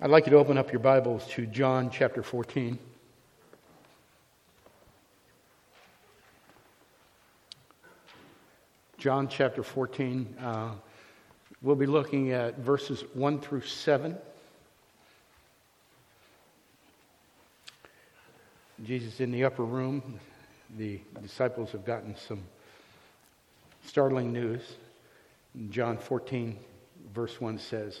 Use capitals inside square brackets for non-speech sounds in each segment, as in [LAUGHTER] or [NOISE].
I'd like you to open up your Bibles to John chapter 14. John chapter 14. Uh, we'll be looking at verses 1 through 7. Jesus in the upper room. The disciples have gotten some startling news. John 14, verse 1 says,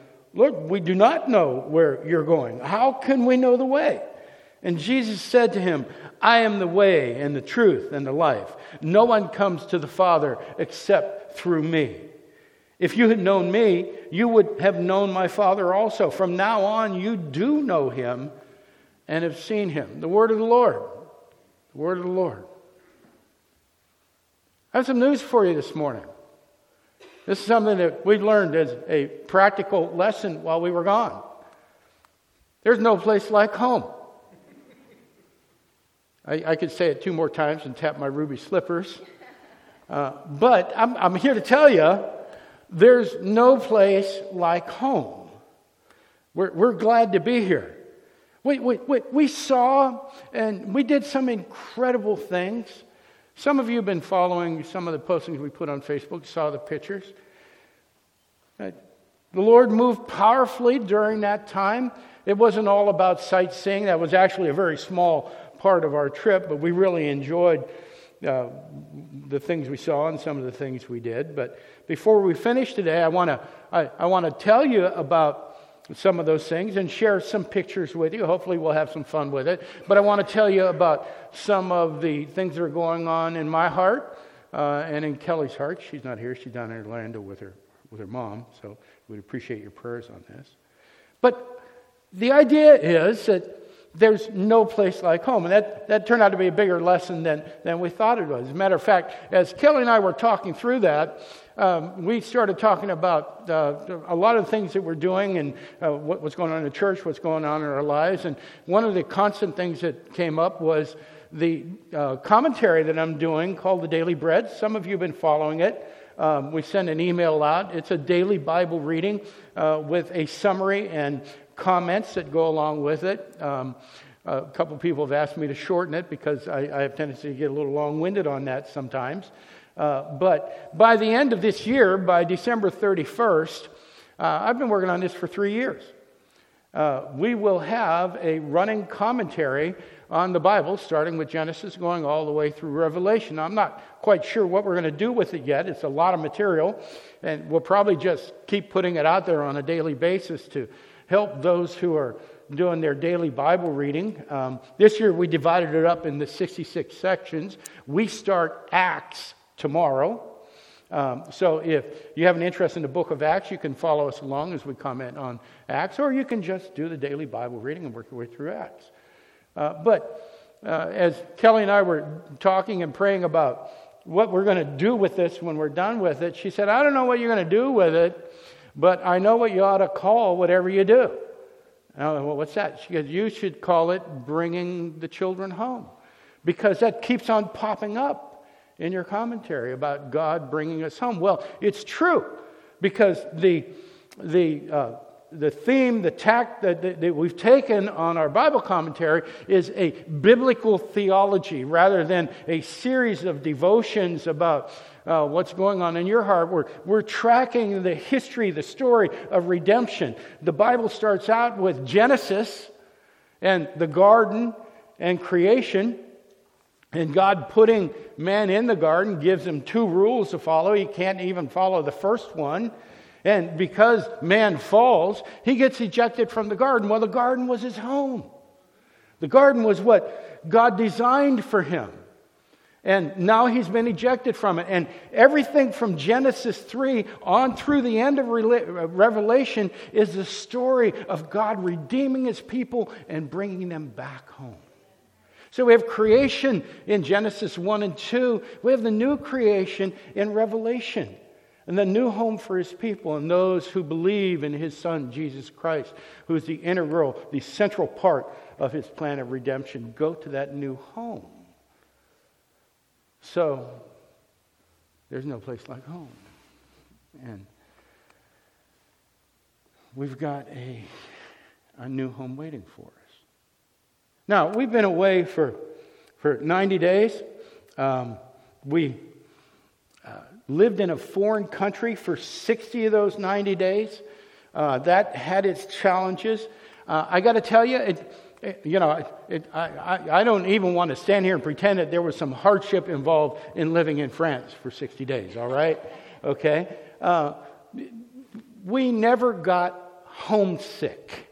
Lord, we do not know where you're going. How can we know the way? And Jesus said to him, I am the way and the truth and the life. No one comes to the Father except through me. If you had known me, you would have known my Father also. From now on, you do know him and have seen him. The word of the Lord. The word of the Lord. I have some news for you this morning. This is something that we learned as a practical lesson while we were gone. There's no place like home. I, I could say it two more times and tap my ruby slippers. Uh, but I'm, I'm here to tell you there's no place like home. We're, we're glad to be here. We, we, we, we saw and we did some incredible things. Some of you have been following some of the postings we put on Facebook, saw the pictures. Uh, the Lord moved powerfully during that time. It wasn't all about sightseeing, that was actually a very small part of our trip, but we really enjoyed uh, the things we saw and some of the things we did. But before we finish today, I want to I, I want to tell you about some of those things and share some pictures with you. Hopefully, we'll have some fun with it. But I want to tell you about some of the things that are going on in my heart uh, and in Kelly's heart. She's not here, she's down in Orlando with her, with her mom, so we'd appreciate your prayers on this. But the idea is that there's no place like home. And that, that turned out to be a bigger lesson than, than we thought it was. As a matter of fact, as Kelly and I were talking through that, um, we started talking about uh, a lot of things that we're doing and uh, what, what's going on in the church, what's going on in our lives. And one of the constant things that came up was the uh, commentary that I'm doing called The Daily Bread. Some of you have been following it. Um, we send an email out. It's a daily Bible reading uh, with a summary and comments that go along with it. Um, a couple people have asked me to shorten it because I, I have tendency to get a little long winded on that sometimes. Uh, but by the end of this year, by December 31st, uh, I've been working on this for three years. Uh, we will have a running commentary on the Bible, starting with Genesis, going all the way through Revelation. I'm not quite sure what we're going to do with it yet. It's a lot of material, and we'll probably just keep putting it out there on a daily basis to help those who are doing their daily Bible reading. Um, this year we divided it up into 66 sections. We start Acts tomorrow. Um, so if you have an interest in the book of Acts, you can follow us along as we comment on Acts, or you can just do the daily Bible reading and work your way through Acts. Uh, but uh, as Kelly and I were talking and praying about what we're going to do with this when we're done with it, she said, I don't know what you're going to do with it, but I know what you ought to call whatever you do. And I went, well, what's that? She goes, you should call it bringing the children home because that keeps on popping up in your commentary about God bringing us home. Well, it's true because the, the, uh, the theme, the tack that, that, that, we've taken on our Bible commentary is a biblical theology rather than a series of devotions about uh, what's going on in your heart. We're, we're tracking the history, the story of redemption. The Bible starts out with Genesis and the garden and creation. And God putting man in the garden gives him two rules to follow. He can't even follow the first one. And because man falls, he gets ejected from the garden. Well, the garden was his home. The garden was what God designed for him. And now he's been ejected from it. And everything from Genesis 3 on through the end of uh, Revelation is the story of God redeeming his people and bringing them back home. So we have creation in Genesis 1 and 2. We have the new creation in Revelation. And the new home for his people and those who believe in his son, Jesus Christ, who is the integral, the central part of his plan of redemption, go to that new home. So, there's no place like home. And we've got a, a new home waiting for us. Now, we've been away for, for 90 days. Um, we uh, lived in a foreign country for 60 of those 90 days. Uh, that had its challenges. Uh, I got to tell you, it, you know, it, I, I, I, don't even want to stand here and pretend that there was some hardship involved in living in France for 60 days, all right? Okay? Uh, we never got homesick.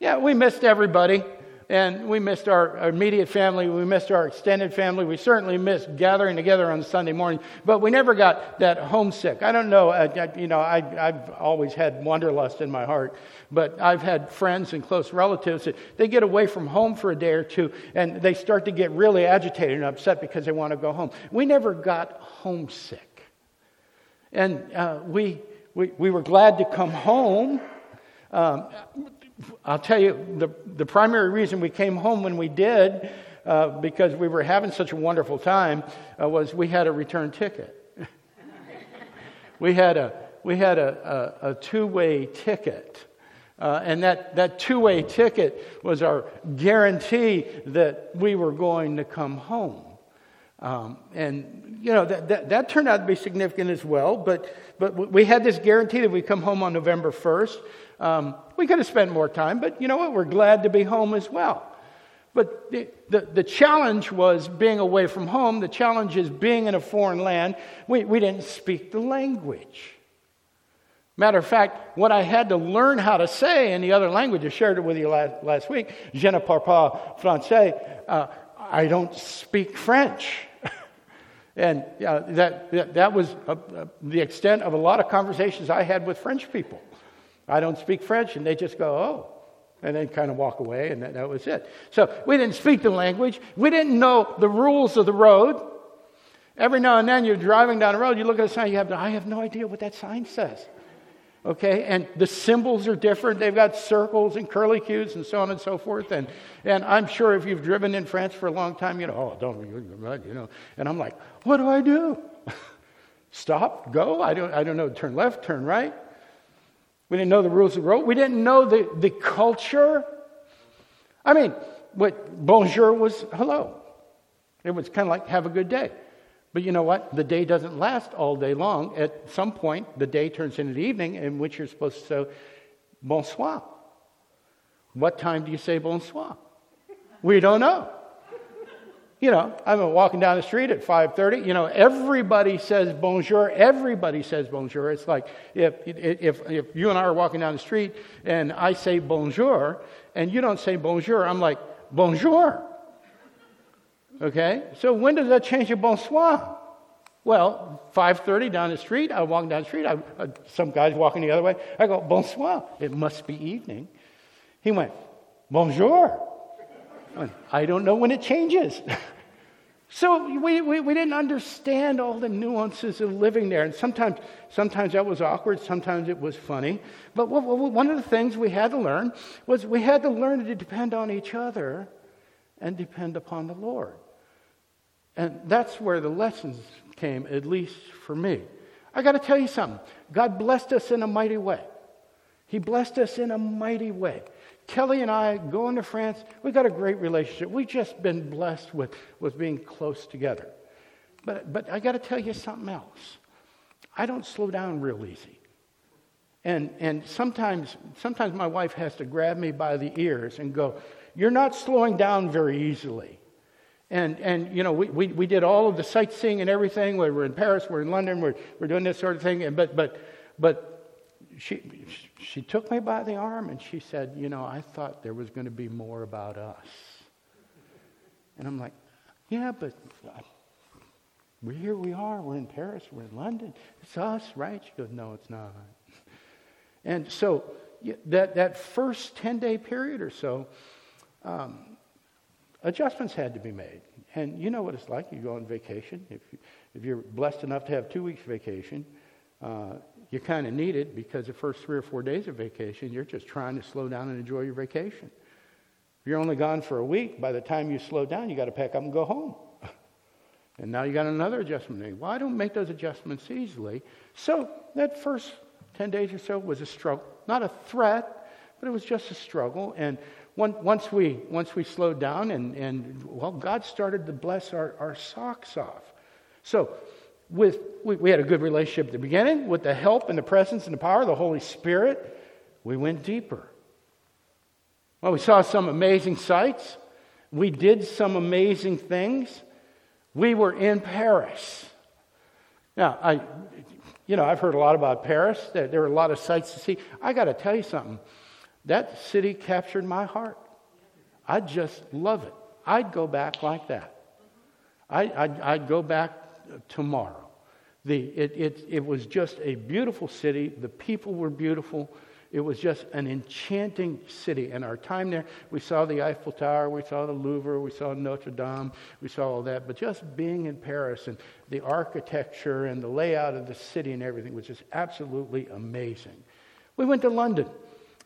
Yeah, we missed everybody and we missed our, immediate family. We missed our extended family. We certainly missed gathering together on Sunday morning, but we never got that homesick. I don't know. I, I, you know, I, have always had wanderlust in my heart, but I've had friends and close relatives that they get away from home for a day or two, and they start to get really agitated and upset because they want to go home. We never got homesick, and uh, we, we we were glad to come home. Um, I'll tell you, the, the primary reason we came home when we did, uh, because we were having such a wonderful time, uh, was we had a return ticket. [LAUGHS] we had a, we had a, a, a two way ticket. Uh, and that, that two way ticket was our guarantee that we were going to come home. Um, and, you know, that, that, that, turned out to be significant as well. But, but we had this guarantee that we'd come home on November 1st. Um, we could have spent more time, but you know what? We're glad to be home as well. But the, the, the, challenge was being away from home. The challenge is being in a foreign land. We, we didn't speak the language. Matter of fact, what I had to learn how to say in the other language, I shared it with you last, last week, je ne parle pas français. Uh, I don't speak French. [LAUGHS] and uh, that, that, that, was uh, uh, the extent of a lot of conversations I had with French people. I don't speak French. And they just go, oh. And then kind of walk away, and that, that was it. So we didn't speak the language. We didn't know the rules of the road. Every now and then you're driving down the road, you look at a sign, you have, I have no idea what that sign says. Okay, and the symbols are different. They've got circles and curly cues and so on and so forth. And, and I'm sure if you've driven in France for a long time, you know, oh, don't, you know. And I'm like, what do I do? [LAUGHS] Stop, go? I don't, I don't know. Turn left, turn right. We didn't know the rules of the road. We didn't know the, the culture. I mean, what bonjour was hello. It was kind of like have a good day. But you know what? The day doesn't last all day long. At some point, the day turns into the evening in which you're supposed to say bonsoir. What time do you say bonsoir? We don't know. You know, I'm walking down the street at 5:30. You know, everybody says bonjour. Everybody says bonjour. It's like if, if if you and I are walking down the street and I say bonjour and you don't say bonjour, I'm like bonjour. Okay, so when does that change to bonsoir? Well, 5:30 down the street. I walk down the street. I, uh, some guy's walking the other way. I go bonsoir. It must be evening. He went bonjour. I don't know when it changes. [LAUGHS] so we, we, we, didn't understand all the nuances of living there. And sometimes, sometimes that was awkward, sometimes it was funny. But one of the things we had to learn was we had to learn to depend on each other and depend upon the Lord. And that's where the lessons came, at least for me. I got to tell you something. God blessed us in a mighty way. He blessed us in a mighty way. Kelly and I going to France, We've got a great relationship. We've just been blessed with, with being close together. But, but I got to tell you something else. I don't slow down real easy. And, and sometimes, sometimes my wife has to grab me by the ears and go, You're not slowing down very easily. And, and you know, we, we, we did all of the sightseeing and everything. We were in Paris, we're in London, we're, we're doing this sort of thing. And, but, but, but she, she took me by the arm and she said, You know, I thought there was going to be more about us. And I'm like, Yeah, but we're here we are. We're in Paris. We're in London. It's us, right? She goes, No, it's not. And so that, that first 10 day period or so, um, adjustments had to be made. And you know what it's like. You go on vacation. If, if you're blessed enough to have two weeks vacation, uh, you kind of need it because the first three or four days of vacation, you're just trying to slow down and enjoy your vacation. If you're only gone for a week, by the time you slow down, you got to pack up and go home. [LAUGHS] and now you got another adjustment. Well, I don't make those adjustments easily. So that first 10 days or so was a struggle. Not a threat, but it was just a struggle. And once we, once we slowed down, and, and well, God started to bless our, our socks off. So with, we, we had a good relationship at the beginning. With the help and the presence and the power of the Holy Spirit, we went deeper. Well, we saw some amazing sights. We did some amazing things. We were in Paris. Now, I, you know, I've heard a lot about Paris. There, there are a lot of sights to see. I got to tell you something. That city captured my heart. I just love it. I'd go back like that. I, I'd, I'd go back tomorrow. The, it, it, it was just a beautiful city. The people were beautiful. It was just an enchanting city. And our time there, we saw the Eiffel Tower, we saw the Louvre, we saw Notre Dame, we saw all that. But just being in Paris and the architecture and the layout of the city and everything was just absolutely amazing. We went to London,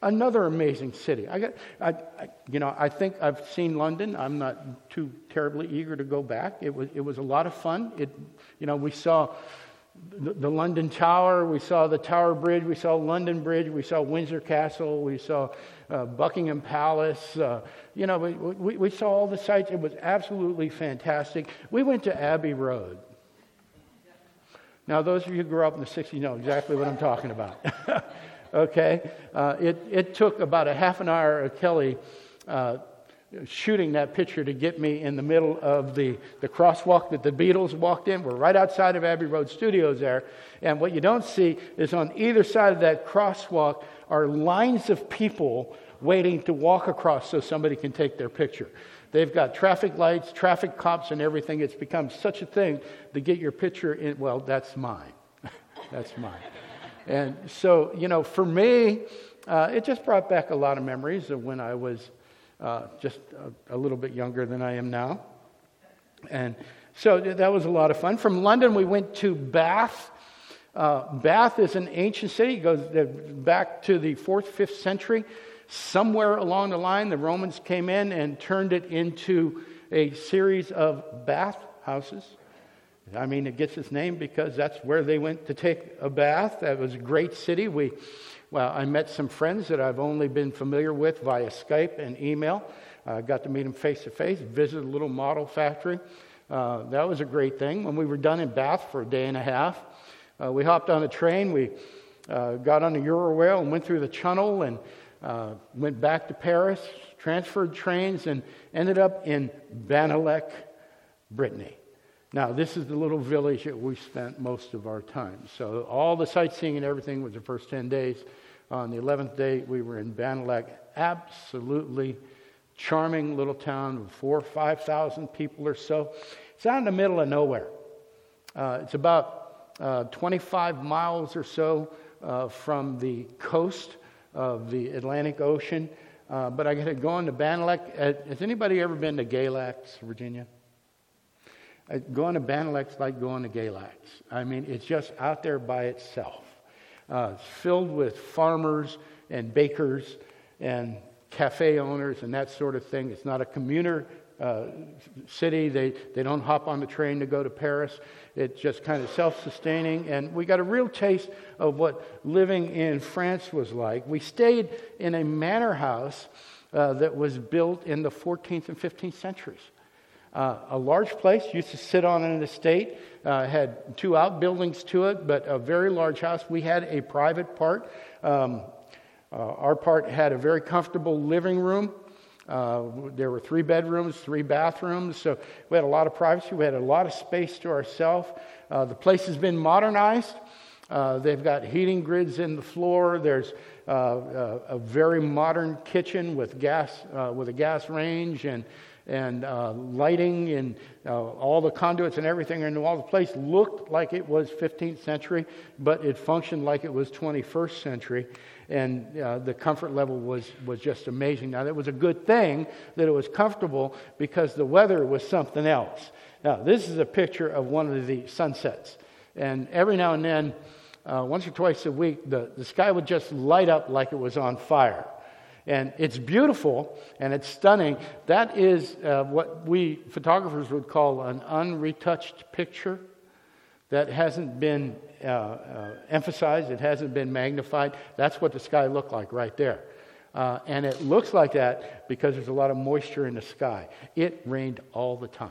another amazing city. I got, I, I, you know, I think I've seen London. I'm not too terribly eager to go back. It was, it was a lot of fun. It, you know, we saw the, the London Tower, we saw the Tower Bridge, we saw London Bridge, we saw Windsor Castle, we saw uh, Buckingham Palace. Uh, you know, we, we, we saw all the sights. It was absolutely fantastic. We went to Abbey Road. Now, those of you who grew up in the 60s know exactly what I'm talking about. [LAUGHS] okay? Uh, it, it took about a half an hour of Kelly uh, shooting that picture to get me in the middle of the, the crosswalk that the Beatles walked in. We're right outside of Abbey Road Studios there. And what you don't see is on either side of that crosswalk are lines of people waiting to walk across so somebody can take their picture. They've got traffic lights, traffic cops, and everything. It's become such a thing to get your picture in. Well, that's mine. [LAUGHS] that's mine. And so, you know, for me, uh, it just brought back a lot of memories of when I was uh, just a, a, little bit younger than I am now. And so that was a lot of fun. From London, we went to Bath. Uh, Bath is an ancient city, it goes back to the fourth, fifth century. Somewhere along the line, the Romans came in and turned it into a series of bath houses. I mean, it gets its name because that's where they went to take a bath. That was a great city. We well, I met some friends that I've only been familiar with via Skype and email. I uh, got to meet them face to face, visited a little model factory. Uh, that was a great thing. When we were done in Bath for a day and a half, uh, we hopped on a train. We uh, got on the Eurail and went through the Channel and uh, went back to Paris, transferred trains, and ended up in Bannalec, Brittany. Now, this is the little village that we spent most of our time. So, all the sightseeing and everything was the first 10 days. On the 11th day, we were in Bannalec, absolutely charming little town of four or 5,000 people or so. It's out in the middle of nowhere. Uh, it's about uh, 25 miles or so uh, from the coast of the Atlantic Ocean. Uh, but I had gone to Bannalec. Has anybody ever been to Galax, Virginia? Uh, going to Bannalec is like going to Galax. I mean, it's just out there by itself. Uh, filled with farmers and bakers and cafe owners and that sort of thing. It's not a commuter uh, city. They, they don't hop on the train to go to Paris. It's just kind of self sustaining. And we got a real taste of what living in France was like. We stayed in a manor house uh, that was built in the 14th and 15th centuries. Uh, a large place, used to sit on an estate, uh, had two outbuildings to it, but a very large house. We had a private part. Um, uh, our part had a very comfortable living room. Uh, there were three bedrooms, three bathrooms, so we had a lot of privacy. We had a lot of space to ourselves. Uh, the place has been modernized. Uh, they've got heating grids in the floor. There's a very modern kitchen with gas, with a gas range and, and uh, lighting and uh, all the conduits and everything in all the place looked like it was 15th century, but it functioned like it was 21st century. And uh, the comfort level was, was just amazing. Now, that was a good thing that it was comfortable because the weather was something else. Now, this is a picture of one of the sunsets. And every now and then, uh, once or twice a week, the, the sky would just light up like it was on fire. And it's beautiful and it's stunning. That is uh, what we photographers would call an unretouched picture that hasn't been uh, uh, emphasized, it hasn't been magnified. That's what the sky looked like right there. Uh, and it looks like that because there's a lot of moisture in the sky. It rained all the time.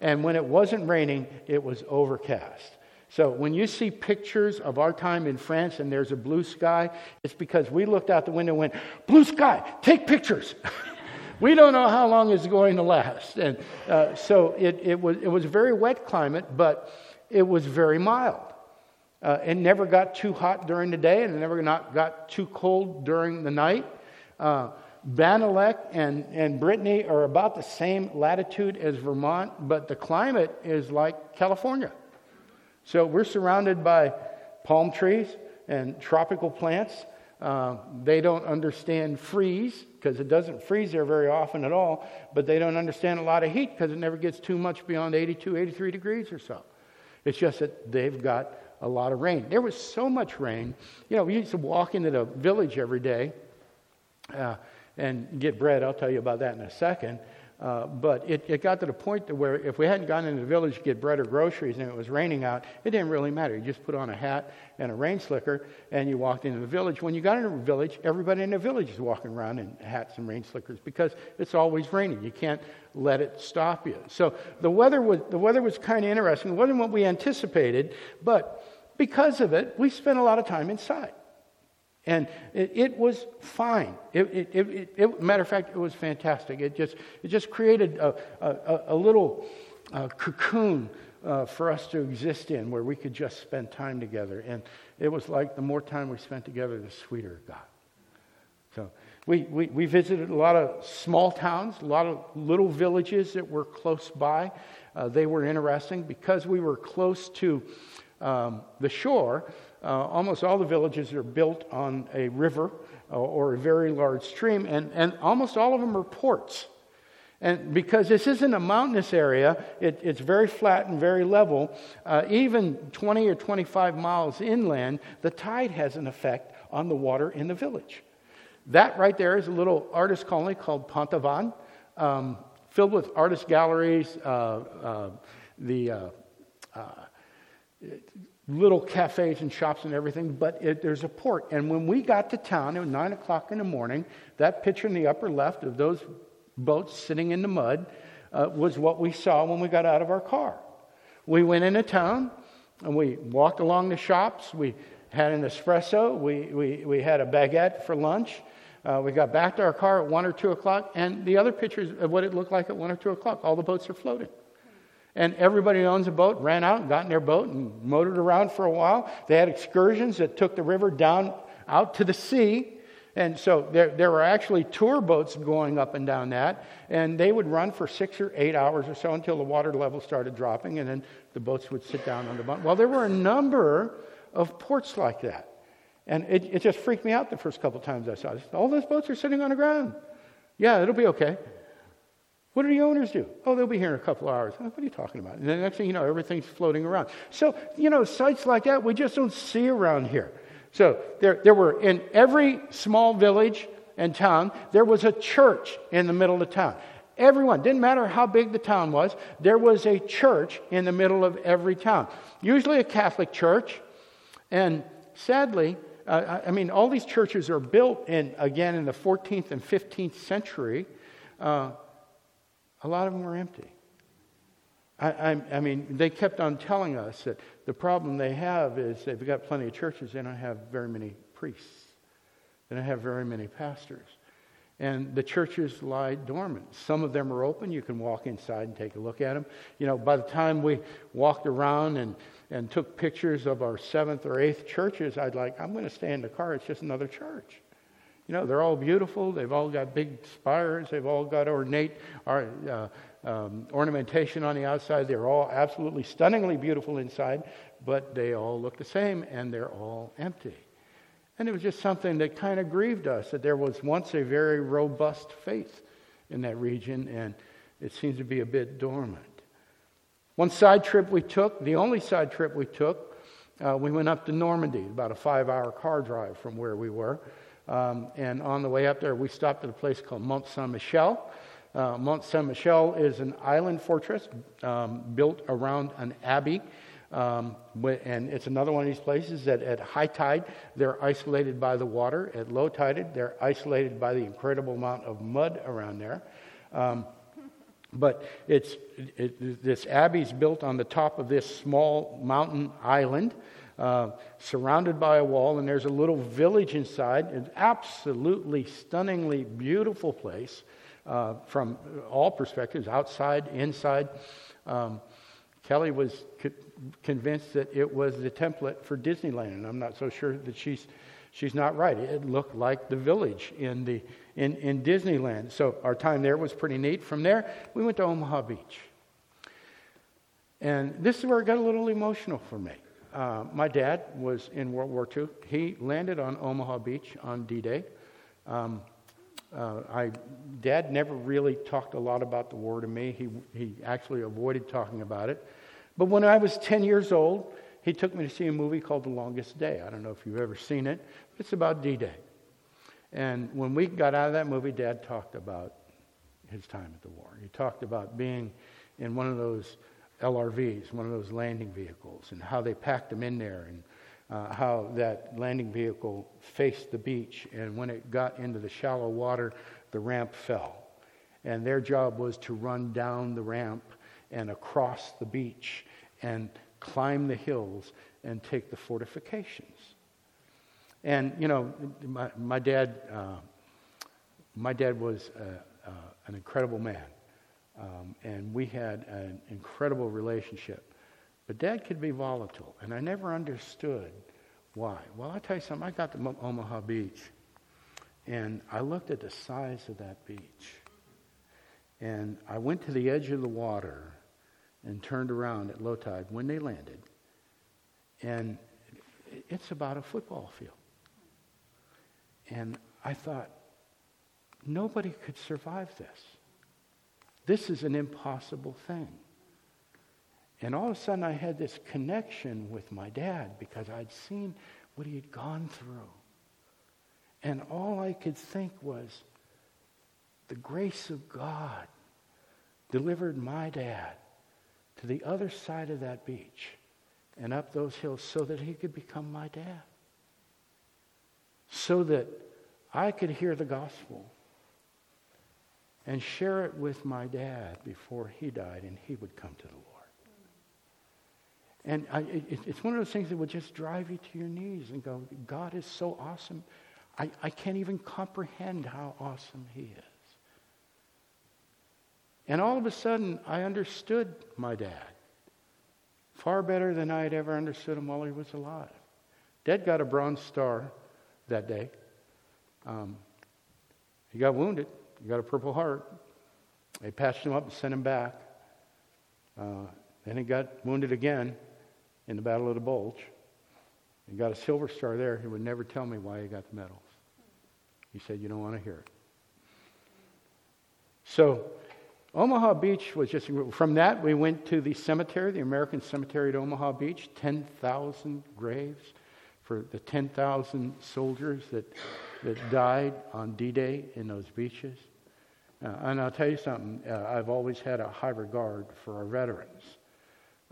And when it wasn't raining, it was overcast. So when you see pictures of our time in France and there's a blue sky, it's because we looked out the window and went, Blue sky, take pictures. [LAUGHS] we don't know how long it's going to last. And uh, so it, it, was, it was a very wet climate, but it was very mild. Uh, it never got too hot during the day and it never not got too cold during the night. Uh, Bannalec and, and Brittany are about the same latitude as Vermont, but the climate is like California. So we're surrounded by palm trees and tropical plants. Uh, they don't understand freeze because it doesn't freeze there very often at all, but they don't understand a lot of heat because it never gets too much beyond 82, 83 degrees or so. It's just that they've got a lot of rain. There was so much rain. You know, we used to walk into the village every day. Uh, and get bread. I'll tell you about that in a second. Uh, but it, it got to the point where if we hadn't gone into the village to get bread or groceries and it was raining out, it didn't really matter. You just put on a hat and a rain slicker and you walked into the village. When you got into the village, everybody in the village is walking around in hats and rain slickers because it's always raining. You can't let it stop you. So the weather was, the weather was kind of interesting. It wasn't what we anticipated, but because of it, we spent a lot of time inside. And it, it was fine. It, it, matter of fact, it was fantastic. It just, it just created a, a, a little uh, cocoon uh, for us to exist in where we could just spend time together. And it was like the more time we spent together, the sweeter it got. So we, we, we visited a lot of small towns, a lot of little villages that were close by. Uh, they were interesting because we were close to um, the shore. Uh, almost all the villages are built on a river uh, or a very large stream, and, and almost all of them are ports. And because this isn't a mountainous area, it, it's very flat and very level. Uh, even 20 or 25 miles inland, the tide has an effect on the water in the village. That right there is a little artist colony called Pont-Aven, um, filled with artist galleries, uh, uh, the uh, little cafes and shops and everything, but it, there's a port. And when we got to town, was 9 o'clock in the morning, that picture in the upper left of those boats sitting in the mud uh, was what we saw when we got out of our car. We went into town and we walked along the shops. We had an espresso. We, we, we had a baguette for lunch. Uh, we got back to our car at 1 or 2 o'clock, and the other pictures of what it looked like at 1 or 2 o'clock. All the boats are floating. And everybody who owns a boat ran out and got in their boat and motored around for a while. They had excursions that took the river down out to the sea. And so there, there were actually tour boats going up and down that. And they would run for six or eight hours or so until the water level started dropping. And then the boats would sit down on the boat. Well, there were a number of ports like that. And it, it just freaked me out the first couple times I saw it. All those boats are sitting on the ground. Yeah, it'll be okay. What do the owners do? Oh, they'll be here in a couple of hours. Oh, what are you talking about? And the next thing you know, everything's floating around. So, you know, sites like that we just don't see around here. So there, there were in every small village and town, there was a church in the middle of town. Everyone, didn't matter how big the town was, there was a church in the middle of every town. Usually a Catholic church. And sadly, uh, I mean, all these churches are built in, again, in the 14th and 15th century. Uh, a lot of them were empty. I, I, I, mean, they kept on telling us that the problem they have is they've got plenty of churches, they don't have very many priests, they don't have very many pastors. And the churches lie dormant. Some of them are open. You can walk inside and take a look at them. You know, by the time we walked around and, and took pictures of our seventh or eighth churches, I'd like, I'm going to stay in the car. It's just another church. You know, they're all beautiful. They've all got big spires. They've all got ornate uh, um, ornamentation on the outside. They're all absolutely stunningly beautiful inside, but they all look the same and they're all empty. And it was just something that kind of grieved us that there was once a very robust faith in that region, and it seems to be a bit dormant. One side trip we took, the only side trip we took, uh, we went up to Normandy, about a five hour car drive from where we were. Um, and on the way up there, we stopped at a place called Mont Saint Michel. Uh, Mont Saint Michel is an island fortress um, built around an abbey. Um, and it's another one of these places that at high tide, they're isolated by the water. At low tide, they're isolated by the incredible amount of mud around there. Um, but it's, it, this abbey's built on the top of this small mountain island, uh, surrounded by a wall, and there's a little village inside. An absolutely stunningly beautiful place uh, from all perspectives outside, inside. Um, Kelly was co- convinced that it was the template for Disneyland, and I'm not so sure that she's, she's not right. It looked like the village in, the, in, in Disneyland. So our time there was pretty neat. From there, we went to Omaha Beach. And this is where it got a little emotional for me. Uh, my dad was in World War II. He landed on Omaha Beach on D Day. Um, uh, Dad never really talked a lot about the war to me. He, he actually avoided talking about it. But when I was 10 years old, he took me to see a movie called The Longest Day. I don't know if you've ever seen it, it's about D Day. And when we got out of that movie, Dad talked about his time at the war. He talked about being in one of those LRVs, one of those landing vehicles, and how they packed them in there and uh, how that landing vehicle faced the beach, and when it got into the shallow water, the ramp fell. And their job was to run down the ramp and across the beach and climb the hills and take the fortifications. And, you know, my, my dad, uh, my dad was uh, uh, an incredible man. Um, and we had an incredible relationship. But dad could be volatile, and I never understood why. Well, I'll tell you something. I got to Omaha Beach, and I looked at the size of that beach. And I went to the edge of the water and turned around at low tide when they landed. And it's about a football field. And I thought, nobody could survive this. This is an impossible thing. And all of a sudden, I had this connection with my dad because I'd seen what he had gone through. And all I could think was the grace of God delivered my dad to the other side of that beach and up those hills so that he could become my dad. So that I could hear the gospel and share it with my dad before he died and he would come to the Lord. And I, it, it's one of those things that would just drive you to your knees and go, God is so awesome. I, I can't even comprehend how awesome He is. And all of a sudden, I understood my dad far better than I had ever understood him while he was alive. Dad got a Bronze Star that day. Um, he got wounded. He got a Purple Heart. They patched him up and sent him back. Uh, then he got wounded again in the Battle of the Bulge. He got a Silver Star there. He would never tell me why he got the medals. He said, You don't want to hear it. So, Omaha Beach was just, from that, we went to the cemetery, the American Cemetery at Omaha Beach, 10,000 graves for the 10,000 soldiers that, that died on D Day in those beaches. Uh, and I'll tell you something, uh, I've always had a high regard for our veterans.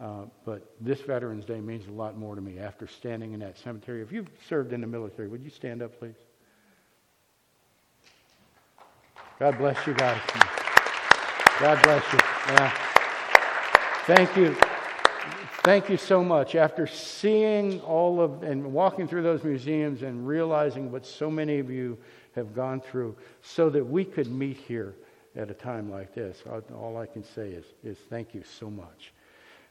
Uh, but this Veterans Day means a lot more to me after standing in that cemetery. If you've served in the military, would you stand up, please? God bless you guys. God bless you. Yeah. Thank you. Thank you so much. After seeing all of and walking through those museums and realizing what so many of you have gone through, so that we could meet here at a time like this, all I can say is, is thank you so much.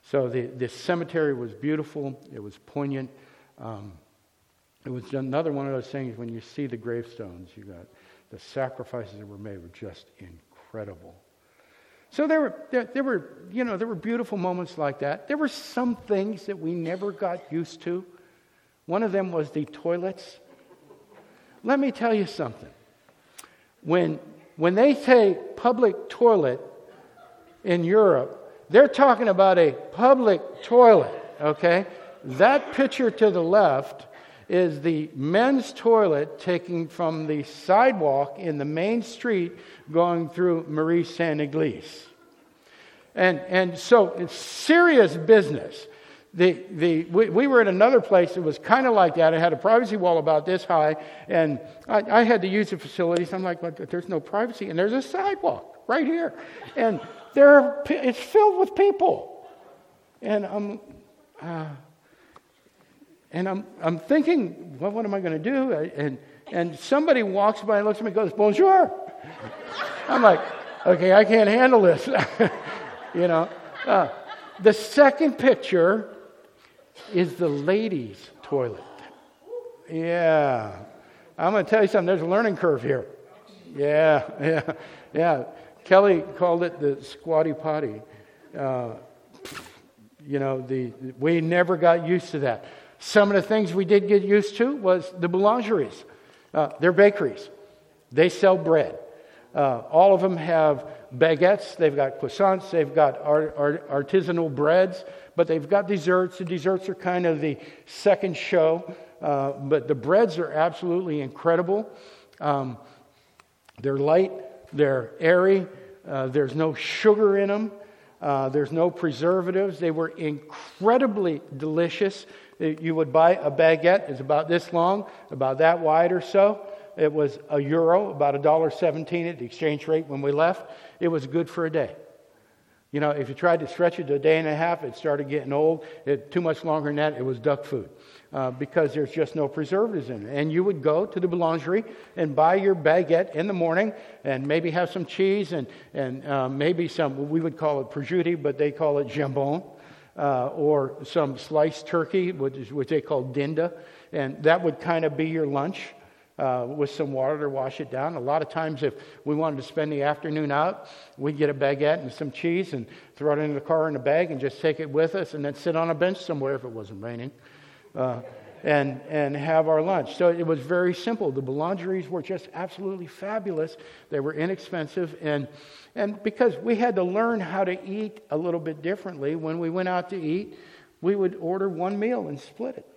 So the, the cemetery was beautiful, it was poignant. Um, it was another one of those things when you see the gravestones, you got the sacrifices that were made were just incredible. So there were, there, there, were, you know, there were beautiful moments like that. There were some things that we never got used to. One of them was the toilets. Let me tell you something. When, when they say public toilet in Europe, they're talking about a public toilet, okay? That picture to the left is the men's toilet taking from the sidewalk in the main street going through Marie Saint Eglise. And, and so it's serious business. The, the, we, we were at another place that was kind of like that. It had a privacy wall about this high, and I, I had to use the facilities. I'm like, there's no privacy, and there's a sidewalk right here. And there are, it's filled with people. And I'm, uh, and I'm, I'm thinking, well, what am I going to do? And, and somebody walks by and looks at me and goes, bonjour. I'm like, okay, I can't handle this. [LAUGHS] you know. Uh, the second picture is the ladies' toilet. Yeah. I'm going to tell you something. There's a learning curve here. Yeah, yeah, yeah. Kelly called it the squatty potty. Uh, you know, the, we never got used to that. Some of the things we did get used to was the boulangeries. Uh, they're bakeries. They sell bread. Uh, all of them have baguettes, they've got croissants, they've got art, art, artisanal breads, but they've got desserts. The desserts are kind of the second show, uh, but the breads are absolutely incredible. Um, they're light, they're airy, uh, there's no sugar in them. Uh, there's no preservatives. They were incredibly delicious. You would buy a baguette, it's about this long, about that wide or so. It was a euro, about a dollar seventeen at the exchange rate when we left. It was good for a day. You know, if you tried to stretch it to a day and a half, it started getting old. It, too much longer than that, it was duck food uh, because there's just no preservatives in it. And you would go to the boulangerie and buy your baguette in the morning and maybe have some cheese and, and uh, maybe some, we would call it prosciutto, but they call it jambon uh, or some sliced turkey, which, is, which they call dinda, and that would kind of be your lunch. Uh, with some water to wash it down. A lot of times, if we wanted to spend the afternoon out, we'd get a baguette and some cheese and throw it in the car in a bag and just take it with us and then sit on a bench somewhere if it wasn't raining uh, and, and have our lunch. So it was very simple. The boulangeries were just absolutely fabulous. They were inexpensive. And, and because we had to learn how to eat a little bit differently, when we went out to eat, we would order one meal and split it.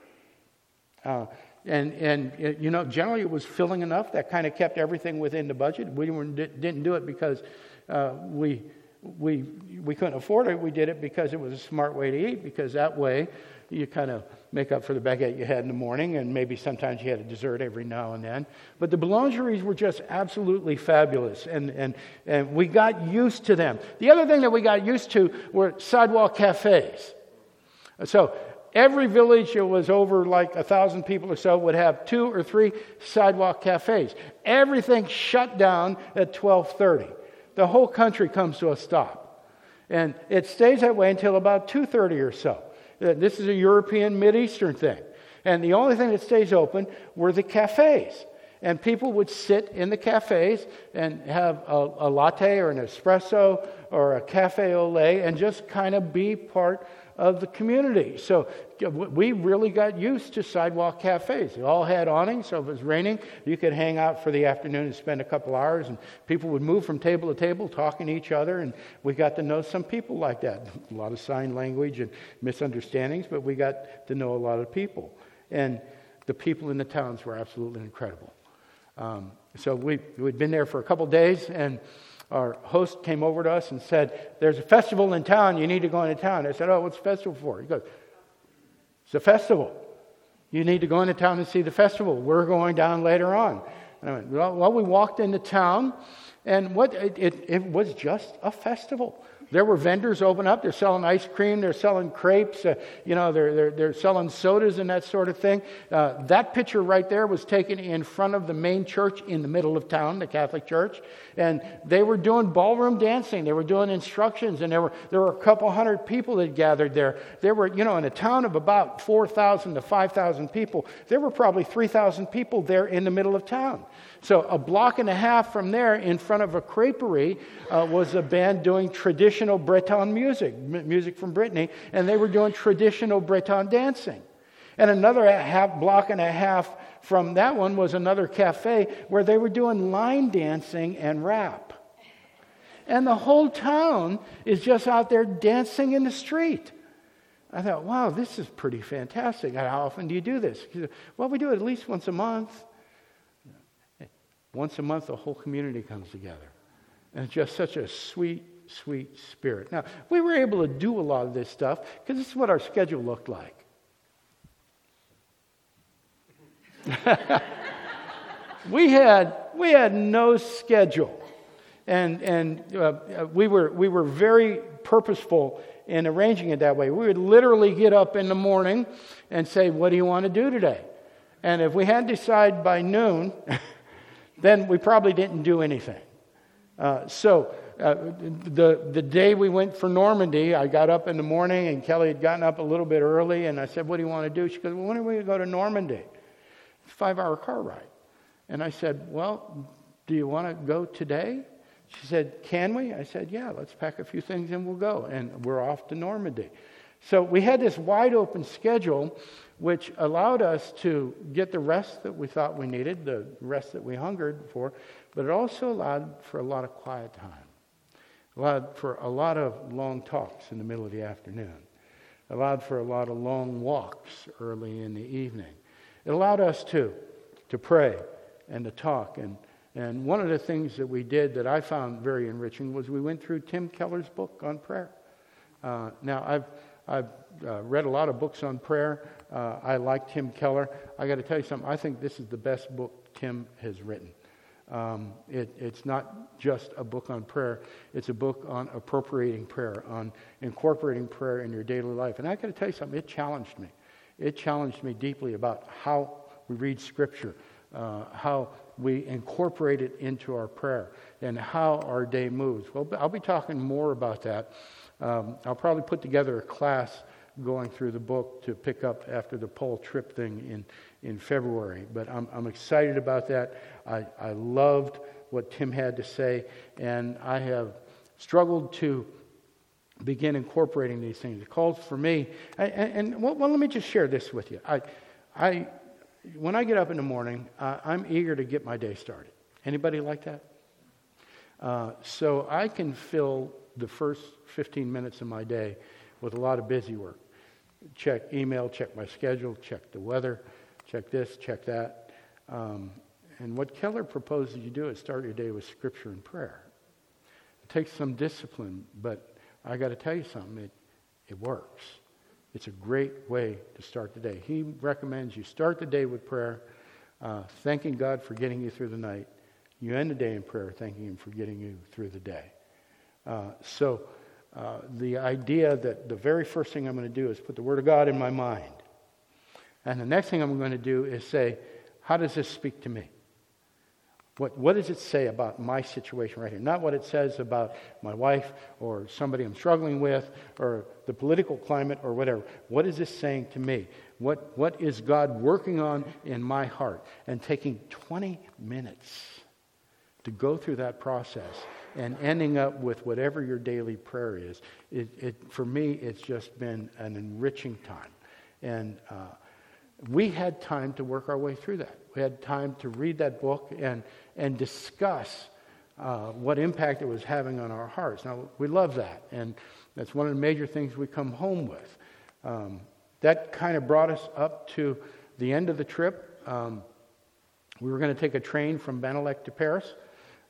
Uh, and, and you know, generally it was filling enough that kind of kept everything within the budget. We didn't do it because uh, we, we, we couldn't afford it. We did it because it was a smart way to eat, because that way you kind of make up for the baguette you had in the morning, and maybe sometimes you had a dessert every now and then. But the boulangeries were just absolutely fabulous, and, and, and we got used to them. The other thing that we got used to were sidewalk cafes. So every village that was over like a thousand people or so would have two or three sidewalk cafes. Everything shut down at 1230. The whole country comes to a stop. And it stays that way until about 2.30 or so. Uh, this is a European, Mid Eastern thing. And the only thing that stays open were the cafes. And people would sit in the cafes and have a, a latte or an espresso or a cafe au lait and just kind of be part of the community. So we really got used to sidewalk cafes. They all had awnings, so if it was raining, you could hang out for the afternoon and spend a couple hours, and people would move from table to table talking to each other, and we got to know some people like that. A lot of sign language and misunderstandings, but we got to know a lot of people. And the people in the towns were absolutely incredible. Um, so we, we'd been there for a couple days, and our host came over to us and said, There's a festival in town. You need to go into town. I said, Oh, what's the festival for? He goes, It's a festival. You need to go into town and see the festival. We're going down later on. And I went, Well, well we walked into town, and what it, it, it was just a festival. There were vendors open up. They're selling ice cream. They're selling crepes. Uh, you know, they're, they're, they're selling sodas and that sort of thing. Uh, that picture right there was taken in front of the main church in the middle of town, the Catholic Church. And they were doing ballroom dancing. They were doing instructions. And there were, there were a couple hundred people that gathered there. There were, you know, in a town of about 4,000 to 5,000 people, there were probably 3,000 people there in the middle of town. So, a block and a half from there, in front of a creperie, uh, was a band doing traditional Breton music, m- music from Brittany, and they were doing traditional Breton dancing. And another half block and a half from that one was another cafe where they were doing line dancing and rap. And the whole town is just out there dancing in the street. I thought, wow, this is pretty fantastic. How often do you do this? Said, well, we do it at least once a month. Once a month, the whole community comes together. And it's just such a sweet, sweet spirit. Now, we were able to do a lot of this stuff because this is what our schedule looked like. [LAUGHS] we had we had no schedule, and and uh, we were we were very purposeful in arranging it that way. We would literally get up in the morning and say, "What do you want to do today?" And if we had to decide by noon. [LAUGHS] then we probably didn't do anything. Uh, so uh, the, the day we went for Normandy, I got up in the morning and Kelly had gotten up a little bit early and I said, What do you want to do? She goes, well, When are we going to go to Normandy? It's a five hour car ride. And I said, Well, do you want to go today? She said, Can we? I said, Yeah, let's pack a few things and we'll go. And we're off to Normandy. So we had this wide open schedule which allowed us to get the rest that we thought we needed, the rest that we hungered for, but it also allowed for a lot of quiet time, allowed for a lot of long talks in the middle of the afternoon, allowed for a lot of long walks early in the evening. It allowed us to, to pray and to talk. And, and one of the things that we did that I found very enriching was we went through Tim Keller's book on prayer. Uh, now, I've, I've uh, read a lot of books on prayer. Uh, I like Tim Keller. I got to tell you something. I think this is the best book Tim has written. Um, it, it's not just a book on prayer, it's a book on appropriating prayer, on incorporating prayer in your daily life. And I got to tell you something, it challenged me. It challenged me deeply about how we read Scripture, uh, how we incorporate it into our prayer, and how our day moves. Well, I'll be talking more about that. Um, I'll probably put together a class going through the book to pick up after the Paul trip thing in, in February. But I'm, I'm excited about that. I, I loved what Tim had to say, and I have struggled to begin incorporating these things. It calls for me, and, and well, well, let me just share this with you. I, I, when I get up in the morning, uh, I'm eager to get my day started. Anybody like that? Uh, so I can fill the first 15 minutes of my day with a lot of busy work check email, check my schedule, check the weather, check this, check that. Um, and what Keller proposes you do is start your day with scripture and prayer. It takes some discipline, but I got to tell you something, it, it works. It's a great way to start the day. He recommends you start the day with prayer, uh, thanking God for getting you through the night. You end the day in prayer, thanking Him for getting you through the day. Uh, so, uh, the idea that the very first thing I'm going to do is put the Word of God in my mind. And the next thing I'm going to do is say, how does this speak to me? What, what does it say about my situation right here? Not what it says about my wife or somebody I'm struggling with or the political climate or whatever. What is this saying to me? What, what is God working on in my heart? And taking 20 minutes to go through that process and ending up with whatever your daily prayer is. It, it, for me, it's just been an enriching time. And uh, we had time to work our way through that. We had time to read that book and, and discuss uh, what impact it was having on our hearts. Now, we love that, and that's one of the major things we come home with. Um, that kind of brought us up to the end of the trip. Um, we were going to take a train from Bannalec to Paris.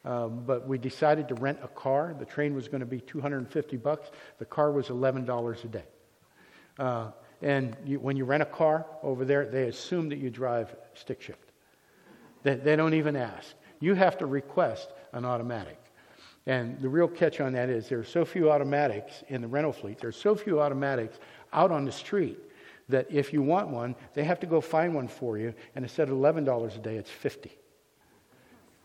Um, but we decided to rent a car. The train was going to be 250 bucks. The car was $11 a day. Uh, and you, when you rent a car over there, they assume that you drive stick shift. They, they don't even ask. You have to request an automatic. And the real catch on that is there are so few automatics in the rental fleet, there are so few automatics out on the street that if you want one, they have to go find one for you, and instead of $11 a day, it's 50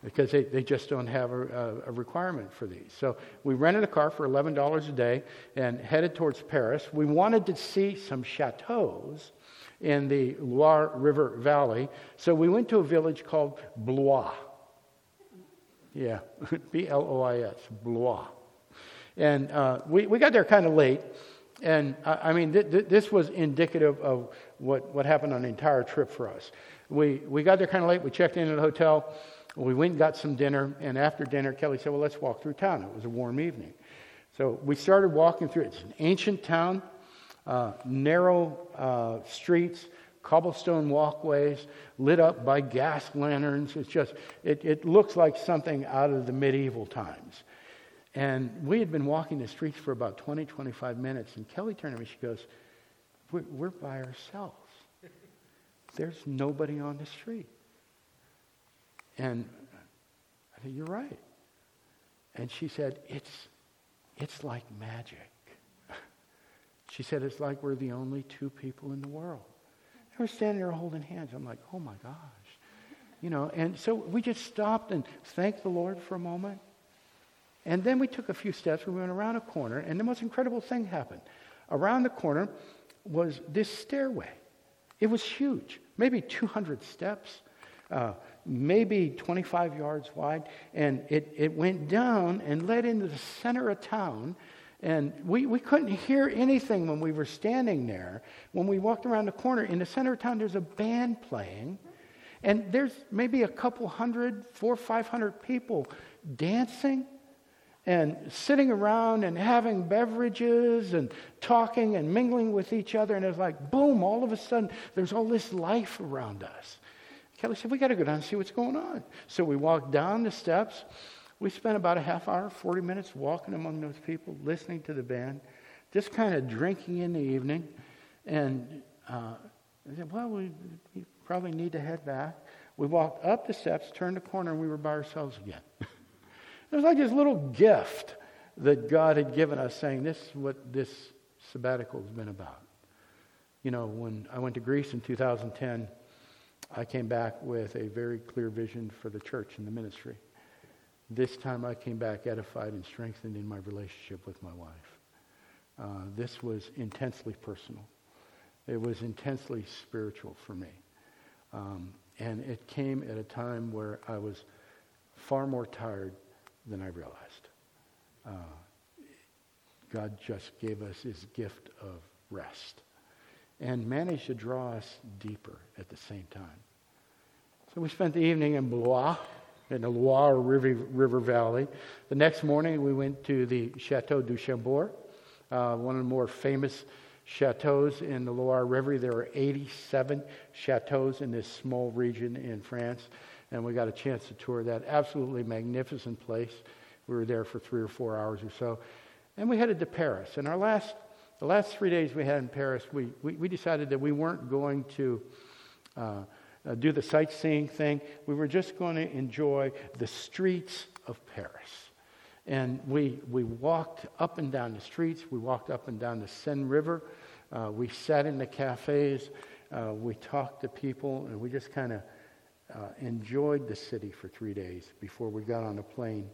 because they, they just don't have a, a, requirement for these. So we rented a car for $11 a day and headed towards Paris. We wanted to see some chateaus in the Loire River Valley, so we went to a village called Blois. Yeah, [LAUGHS] B L O I S, Blois. And uh, we, we got there kind of late. And uh, I mean, th- th- this was indicative of what, what happened on the entire trip for us. We, we got there kind of late. We checked in at a hotel. We went and got some dinner. And after dinner, Kelly said, Well, let's walk through town. It was a warm evening. So we started walking through. It's an ancient town, uh, narrow uh, streets, cobblestone walkways lit up by gas lanterns. It's just, it, it looks like something out of the medieval times. And we had been walking the streets for about 20, 25 minutes, and Kelly turned to me, she goes, We're, we're by ourselves. There's nobody on the street. And I said, You're right. And she said, It's, it's like magic. [LAUGHS] She said, It's like we're the only two people in the world. And We're standing there holding hands. I'm like, oh my gosh. You know, and so we just stopped and thanked the Lord for a moment. And then we took a few steps. We went around a corner, and the most incredible thing happened. Around the corner was this stairway. It was huge, maybe 200 steps, uh, maybe 25 yards wide. And it, it went down and led into the center of town. And we, we couldn't hear anything when we were standing there. When we walked around the corner, in the center of town, there's a band playing. And there's maybe a couple hundred, four or five hundred people dancing and sitting around and having beverages and talking and mingling with each other. And it's like, boom, all of a sudden, there's all this life around us. Kelly said, We got to go down and see what's going on. So we walked down the steps we spent about a half hour, 40 minutes walking among those people, listening to the band, just kind of drinking in the evening. And uh, I said, well, we, we, probably need to head back. We walked up the steps, turned the corner, and we were by ourselves again. [LAUGHS] it was like this little gift that God had given us, saying, this is what this sabbatical has been about. You know, when I went to Greece in 2010, I came back with a very clear vision for the church and the ministry. This time I came back edified and strengthened in my relationship with my wife. Uh, this was intensely personal. It was intensely spiritual for me. Um, and it came at a time where I was far more tired than I realized. Uh, God just gave us his gift of rest and managed to draw us deeper at the same time. So we spent the evening in Blois in the Loire River, River Valley. The next morning, we went to the Chateau du Chambord, uh, one of the more famous chateaus in the Loire River. There are 87 chateaus in this small region in France, and we got a chance to tour that absolutely magnificent place. We were there for three or four hours or so, and we headed to Paris. And our last, the last three days we had in Paris, we, we, we decided that we weren't going to. Uh, uh, do the sightseeing thing. We were just going to enjoy the streets of Paris. And we, we walked up and down the streets. We walked up and down the Seine River. Uh, we sat in the cafes. Uh, we talked to people. And we just kind of uh, enjoyed the city for three days before we got on a plane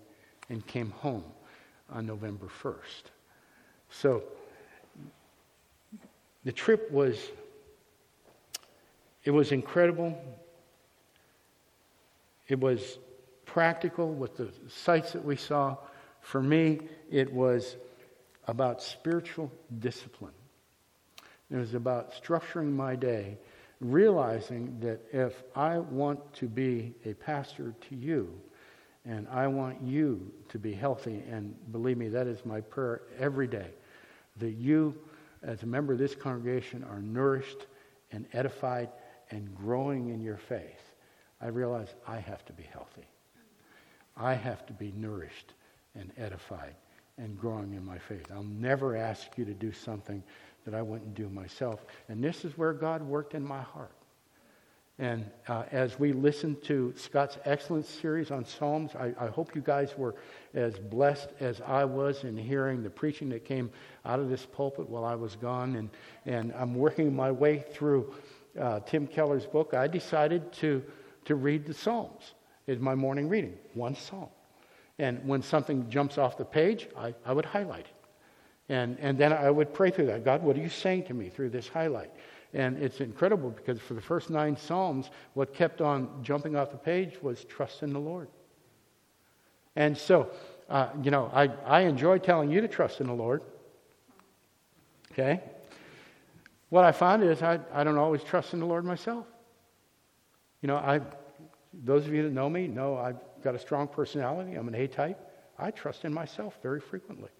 and came home on November 1st. So the trip was it was incredible. It was practical with the sights that we saw. For me, it was about spiritual discipline. It was about structuring my day, realizing that if I want to be a pastor to you, and I want you to be healthy, and believe me, that is my prayer every day, that you, as a member of this congregation, are nourished and edified and growing in your faith, I realize I have to be healthy. I have to be nourished and edified and growing in my faith. I'll never ask you to do something that I wouldn't do myself. And this is where God worked in my heart. And uh, as we listened to Scott's excellent series on Psalms, I, I, hope you guys were as blessed as I was in hearing the preaching that came out of this pulpit while I was gone. And, and I'm working my way through uh, Tim Keller's book. I decided to, to read the Psalms as my morning reading, one psalm. And when something jumps off the page, I, I would highlight it. And, and then I would pray through that. God, what are you saying to me through this highlight? And it's incredible because for the first nine Psalms, what kept on jumping off the page was trust in the Lord. And so, uh, you know, I, I enjoy telling you to trust in the Lord. Okay? What I find is I, I don't always trust in the Lord myself. You know, I, those of you that know me know I've got a strong personality. I'm an A type. I trust in myself very frequently.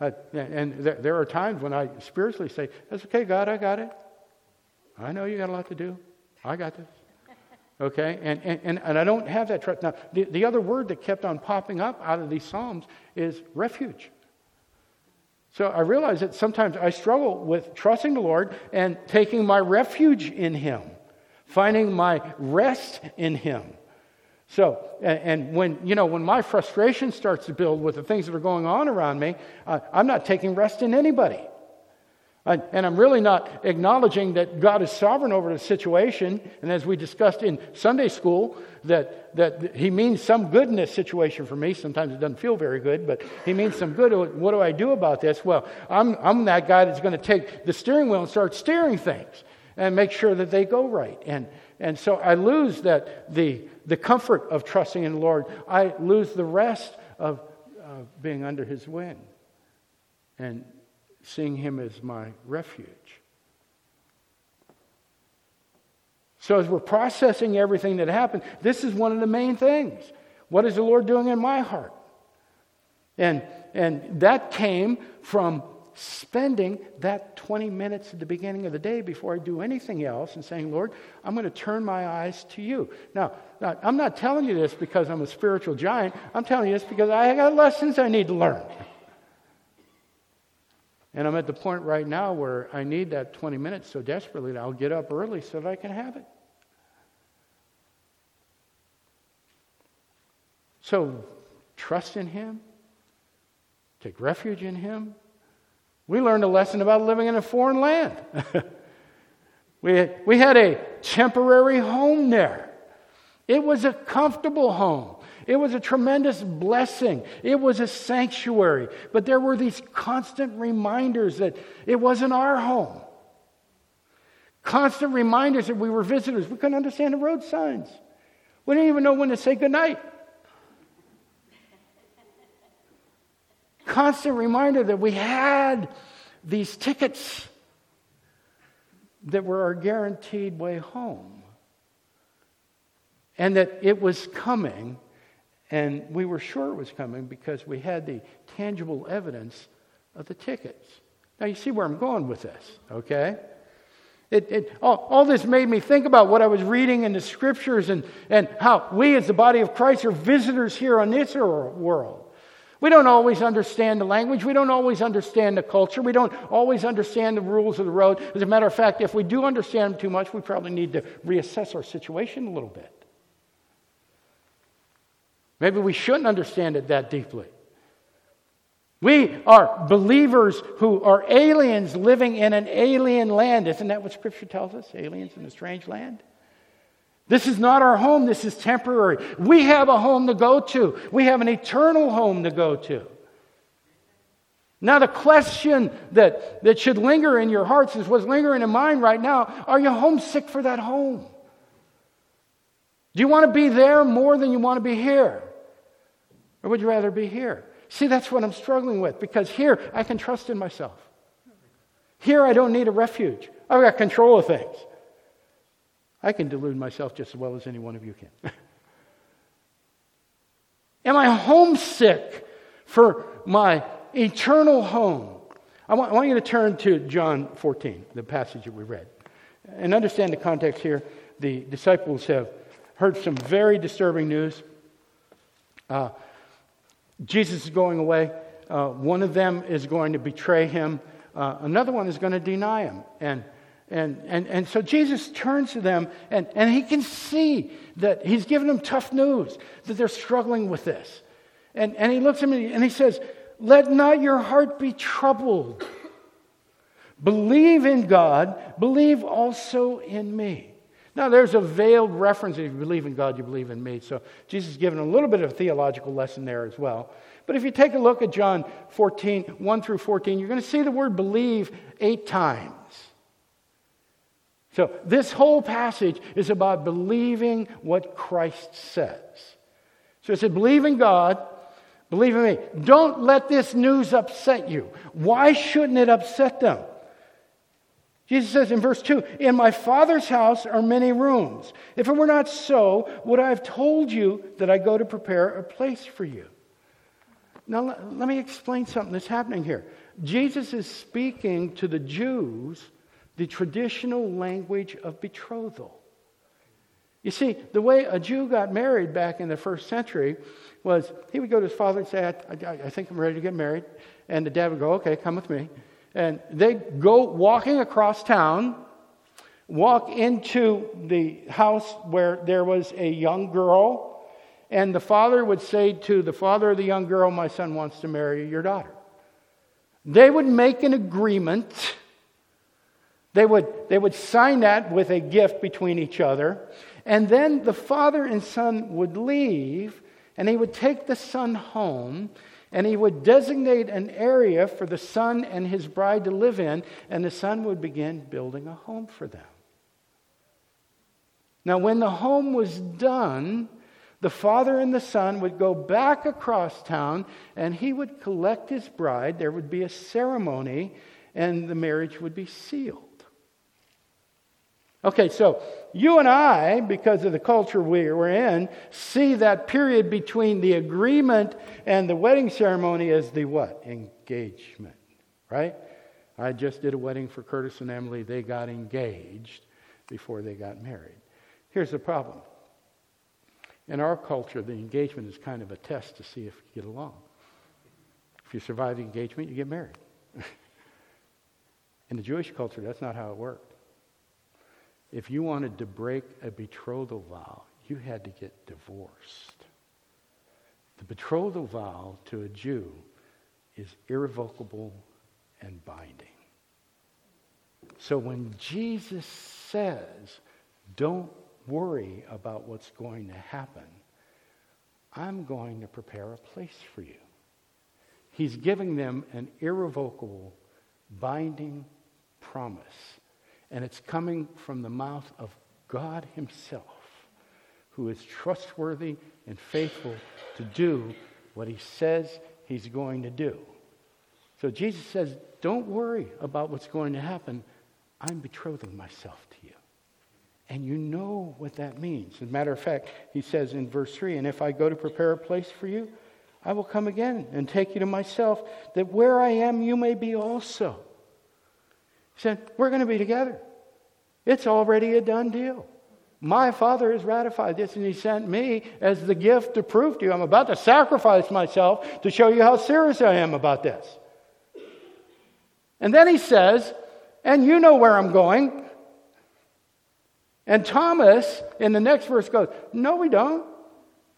Uh, and th- there are times when I spiritually say, That's okay, God, I got it. I know you got a lot to do. I got this. Okay? And, and, and I don't have that trust. Now, the, the other word that kept on popping up out of these Psalms is refuge. So I realize that sometimes I struggle with trusting the Lord and taking my refuge in Him, finding my rest in Him. So, and when, you know, when my frustration starts to build with the things that are going on around me, uh, I'm not taking rest in anybody. I, and I'm really not acknowledging that God is sovereign over the situation. And as we discussed in Sunday school, that, that He means some good in this situation for me. Sometimes it doesn't feel very good, but He means some good. What do I do about this? Well, I'm, I'm that guy that's going to take the steering wheel and start steering things and make sure that they go right. And, and so I lose that the, the comfort of trusting in the Lord. I lose the rest of uh, being under his wing and seeing him as my refuge. So, as we're processing everything that happened, this is one of the main things. What is the Lord doing in my heart? And, and that came from spending that 20 minutes at the beginning of the day before I do anything else and saying, Lord, I'm going to turn my eyes to you. Now, I'm not telling you this because I'm a spiritual giant. I'm telling you this because I got lessons I need to learn. And I'm at the point right now where I need that 20 minutes so desperately that I'll get up early so that I can have it. So, trust in Him, take refuge in Him, we learned a lesson about living in a foreign land. [LAUGHS] we, we had a temporary home there. It was a comfortable home. It was a tremendous blessing. It was a sanctuary. But there were these constant reminders that it wasn't our home. Constant reminders that we were visitors. We couldn't understand the road signs. We didn't even know when to say goodnight. Constant reminder that we had these tickets that were our guaranteed way home. And that it was coming, and we were sure it was coming because we had the tangible evidence of the tickets. Now, you see where I'm going with this, okay? It, it, all, all, this made me think about what I was reading in the scriptures and, and how we, as the body of Christ, are visitors here on this world. We don't always understand the language. We don't always understand the culture. We don't always understand the rules of the road. As a matter of fact, if we do understand them too much, we probably need to reassess our situation a little bit. Maybe we shouldn't understand it that deeply. We are believers who are aliens living in an alien land. Isn't that what Scripture tells us? Aliens in a strange land? This is not our home, this is temporary. We have a home to go to, we have an eternal home to go to. Now, the question that, that should linger in your hearts is what's lingering in mine right now are you homesick for that home? Do you want to be there more than you want to be here? Or would you rather be here? See, that's what I'm struggling with because here I can trust in myself. Here I don't need a refuge. I've got control of things. I can delude myself just as well as any one of you can. [LAUGHS] Am I homesick for my eternal home? I want, I want, you to turn to John 14, the passage that we read. And understand the context here. The disciples have heard some very disturbing news. Uh, Jesus is going away. Uh, one of them is going to betray him. Uh, another one is going to deny him. And And, and, and so Jesus turns to them, and, and he can see that he's giving them tough news, that they're struggling with this. And, and he looks at me and he says, Let not your heart be troubled. Believe in God, believe also in me. Now, there's a veiled reference if you believe in God, you believe in me. So, Jesus is giving a little bit of a theological lesson there as well. But if you take a look at John 14, 1 through 14, you're going to see the word believe eight times. So, this whole passage is about believing what Christ says. So, it said, believe in God, believe in me. Don't let this news upset you. Why shouldn't it upset them? Jesus says in verse 2 In my Father's house are many rooms. If it were not so, would I have told you that I go to prepare a place for you? Now, let, let me explain something that's happening here. Jesus is speaking to the Jews the traditional language of betrothal. You see, the way a Jew got married back in the first century was he would go to his father and say, I, I, I think I'm ready to get married. And the dad would go, Okay, come with me. And they'd go walking across town, walk into the house where there was a young girl, and the father would say to the father of the young girl, My son wants to marry your daughter. They would make an agreement. They would, they would sign that with a gift between each other. And then the father and son would leave, and he would take the son home and he would designate an area for the son and his bride to live in, and the son would begin building a home for them. Now, when the home was done, the father and the son would go back across town and he would collect his bride. There would be a ceremony, and the marriage would be sealed. Okay, so you and I, because of the culture we're in, see that period between the agreement and the wedding ceremony as the what? Engagement, right? I just did a wedding for Curtis and Emily. They got engaged before they got married. Here's the problem. In our culture, the engagement is kind of a test to see if you get along. If you survive the engagement, you get married. [LAUGHS] in the Jewish culture, that's not how it worked. If you wanted to break a betrothal vow, you had to get divorced. The betrothal vow to a Jew is irrevocable and binding. So when Jesus says, don't worry about what's going to happen, I'm going to prepare a place for you. He's giving them an irrevocable, binding promise and it's coming from the mouth of God Himself, who is trustworthy and faithful to do what He says He's going to do. So Jesus says, Don't worry about what's going to happen. I'm betrothing myself to you. And you know what that means. As a matter of fact, he says in verse 3 And if I go to prepare a place for you, I will come again and take you to myself, that where I am, you may be also. Said, We're going to be together. It's already a done deal. My Father has ratified this, and He sent me as the gift to prove to you. I'm about to sacrifice myself to show you how serious I am about this. And then He says, and you know where I'm going. And Thomas, in the next verse, goes, No, we don't.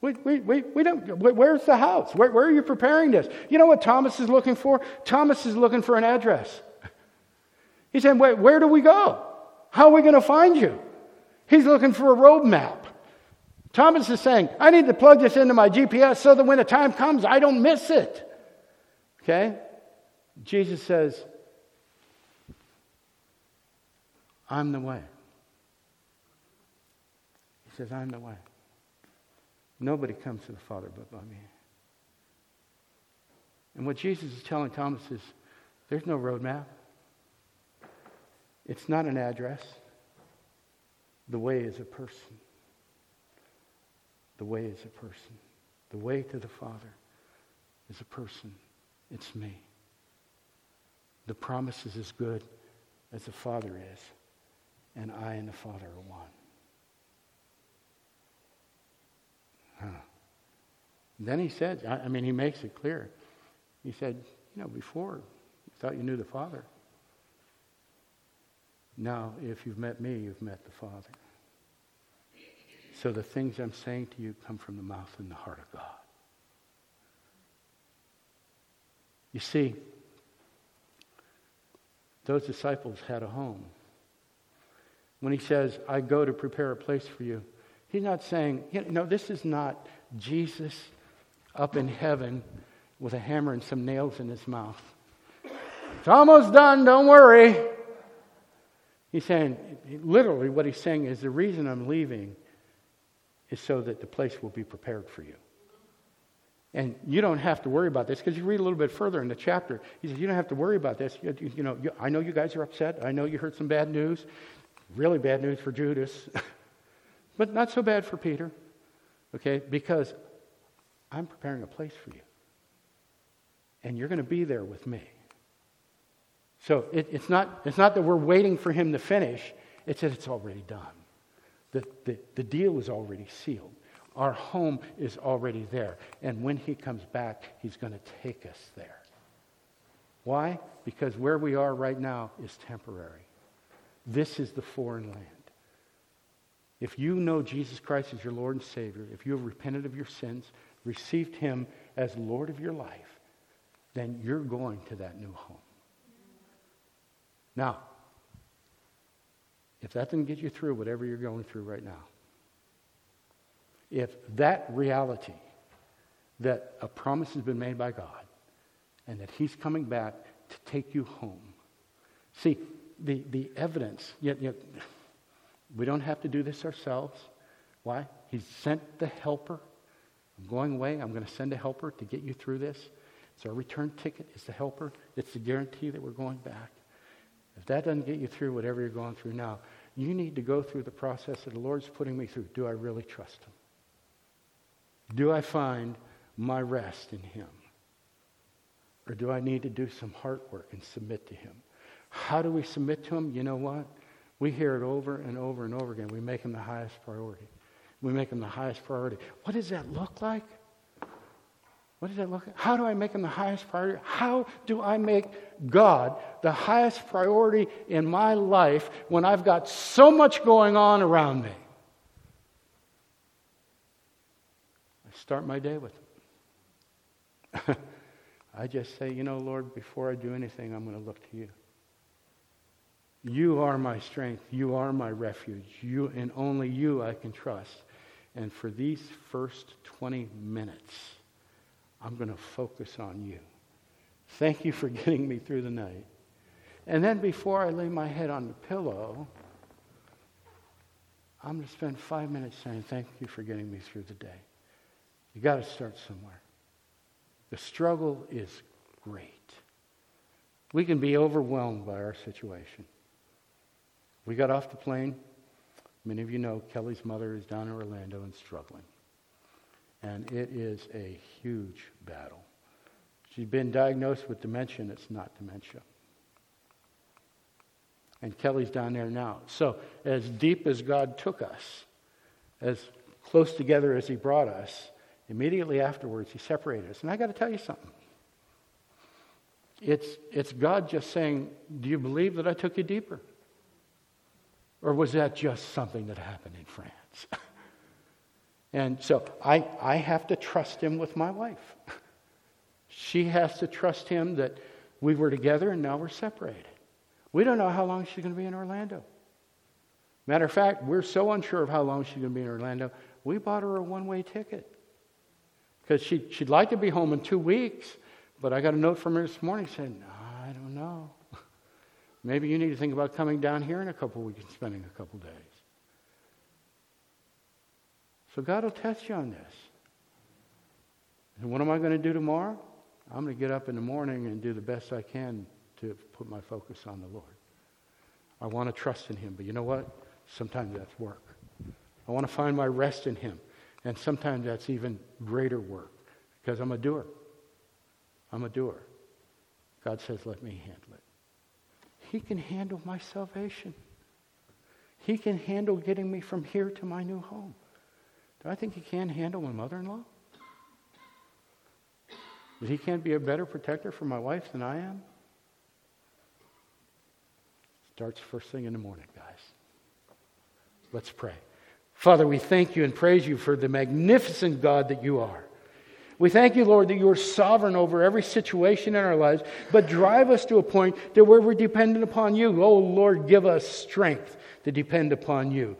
We, we, we, we don't. Where's the house? Where, where are you preparing this? You know what Thomas is looking for? Thomas is looking for an address. He said, Where, where do we go? How are we going to find you? He's looking for a road map. Thomas is saying, I need to plug this into my GPS so that when the time comes, I don't miss it. Okay? Jesus says, I'm the way. He says, I'm the way. Nobody comes to the Father but by me. And what Jesus is telling Thomas is there's no roadmap. It's not an address. The way is a person. The way is a person. The way to the Father is a person. It's me. The promise is as good as the Father is, and I and the Father are one. Huh. Then he said, I mean, he makes it clear. He said, you know, before, you thought you knew the Father. Now, if you've met me, you've met the Father. So the things I'm saying to you come from the mouth and the heart of God. You see, those disciples had a home. When he says, I go to prepare a place for you, he's not saying, you know, this is not Jesus up in heaven with a hammer and some nails in his mouth. It's almost done, don't worry. He's saying, literally, what he's saying is the reason I'm leaving is so that the place will be prepared for you. And you don't have to worry about this because you read a little bit further in the chapter. He says, You don't have to worry about this. You, you know, you, I know you guys are upset. I know you heard some bad news. Really bad news for Judas, [LAUGHS] but not so bad for Peter. Okay? Because I'm preparing a place for you. And you're going to be there with me. So it, it's, not, it's not that we're waiting for him to finish, it's that it's already done. The, the, the deal is already sealed. Our home is already there. And when he comes back, he's going to take us there. Why? Because where we are right now is temporary. This is the foreign land. If you know Jesus Christ as your Lord and Savior, if you have repented of your sins, received him as Lord of your life, then you're going to that new home. Now, if that didn't get you through whatever you're going through right now, if that reality that a promise has been made by God and that He's coming back to take you home. See, the, the evidence, yet, yet we don't have to do this ourselves. Why? He's sent the helper. I'm going away. I'm going to send a helper to get you through this. It's our return ticket. It's the helper. It's the guarantee that we're going back. If that doesn't get you through whatever you're going through now, you need to go through the process that the Lord's putting me through. Do I really trust Him? Do I find my rest in Him? Or do I need to do some heart work and submit to Him? How do we submit to Him? You know what? We hear it over and over and over again. We make Him the highest priority. We make Him the highest priority. What does that look like? What does that look like? How do I make Him the highest priority? How do I make God the highest priority in my life when I've got so much going on around me? I start my day with Him. [LAUGHS] I just say, you know, Lord, before I do anything, I'm going to look to you. You are my strength. You are my refuge. You and only you I can trust. And for these first 20 minutes, I'm going to focus on you. Thank you for [LAUGHS] getting me through the night. And then before I lay my head on the pillow, I'm going to spend five minutes saying, Thank you for getting me through the day. You got to start somewhere. The struggle is great. We can be overwhelmed by our situation. We got off the plane. Many of you know Kelly's mother is down in Orlando and struggling. And it is a huge battle. She's been diagnosed with dementia, it's not dementia. And Kelly's down there now. So, as deep as God took us, as close together as He brought us, Immediately afterwards, he separated us. And I got to tell you something. It's, it's God just saying, Do you believe that I took you deeper? Or was that just something that happened in France? [LAUGHS] and so I, I have to trust him with my wife. [LAUGHS] she has to trust him that we were together and now we're separated. We don't know how long she's going to be in Orlando. Matter of fact, we're so unsure of how long she's going to be in Orlando, we bought her a one way ticket because she, she'd like to be home in two weeks. But I got a note from her this morning saying, I don't know. [LAUGHS] Maybe you need to think about coming down here in a couple weeks and spending a couple days. So God will test you on this. And what am I going to do tomorrow? I'm going to get up in the morning and do the best I can to put my focus on the Lord. I want to trust in Him, but you know what? Sometimes that's work. I want to find my rest in Him. And sometimes that's even greater work because I'm a doer. I'm a doer. God says, let me handle it. He can handle my salvation. He can handle getting me from here to my new home. Do I think he can handle my mother in law? That he can't be a better protector for my wife than I am? starts first thing in the morning, guys. Let's pray. Father, we thank you and praise you for the magnificent God that you are. We thank you, Lord, that you are sovereign over every situation in our lives, but drive us to a point that where we're dependent upon you. Oh, Lord, give us strength to depend upon you.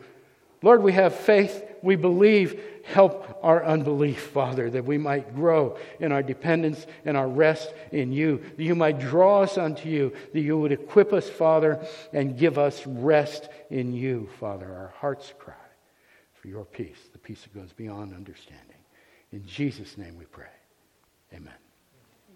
Lord, we have faith, we believe. Help our unbelief, Father, that we might grow in our dependence and our rest in you, that you might draw us unto you, that you would equip us, Father, and give us rest in you, Father. Our hearts cry for your peace, the peace that goes beyond understanding. In Jesus' name we pray. Amen.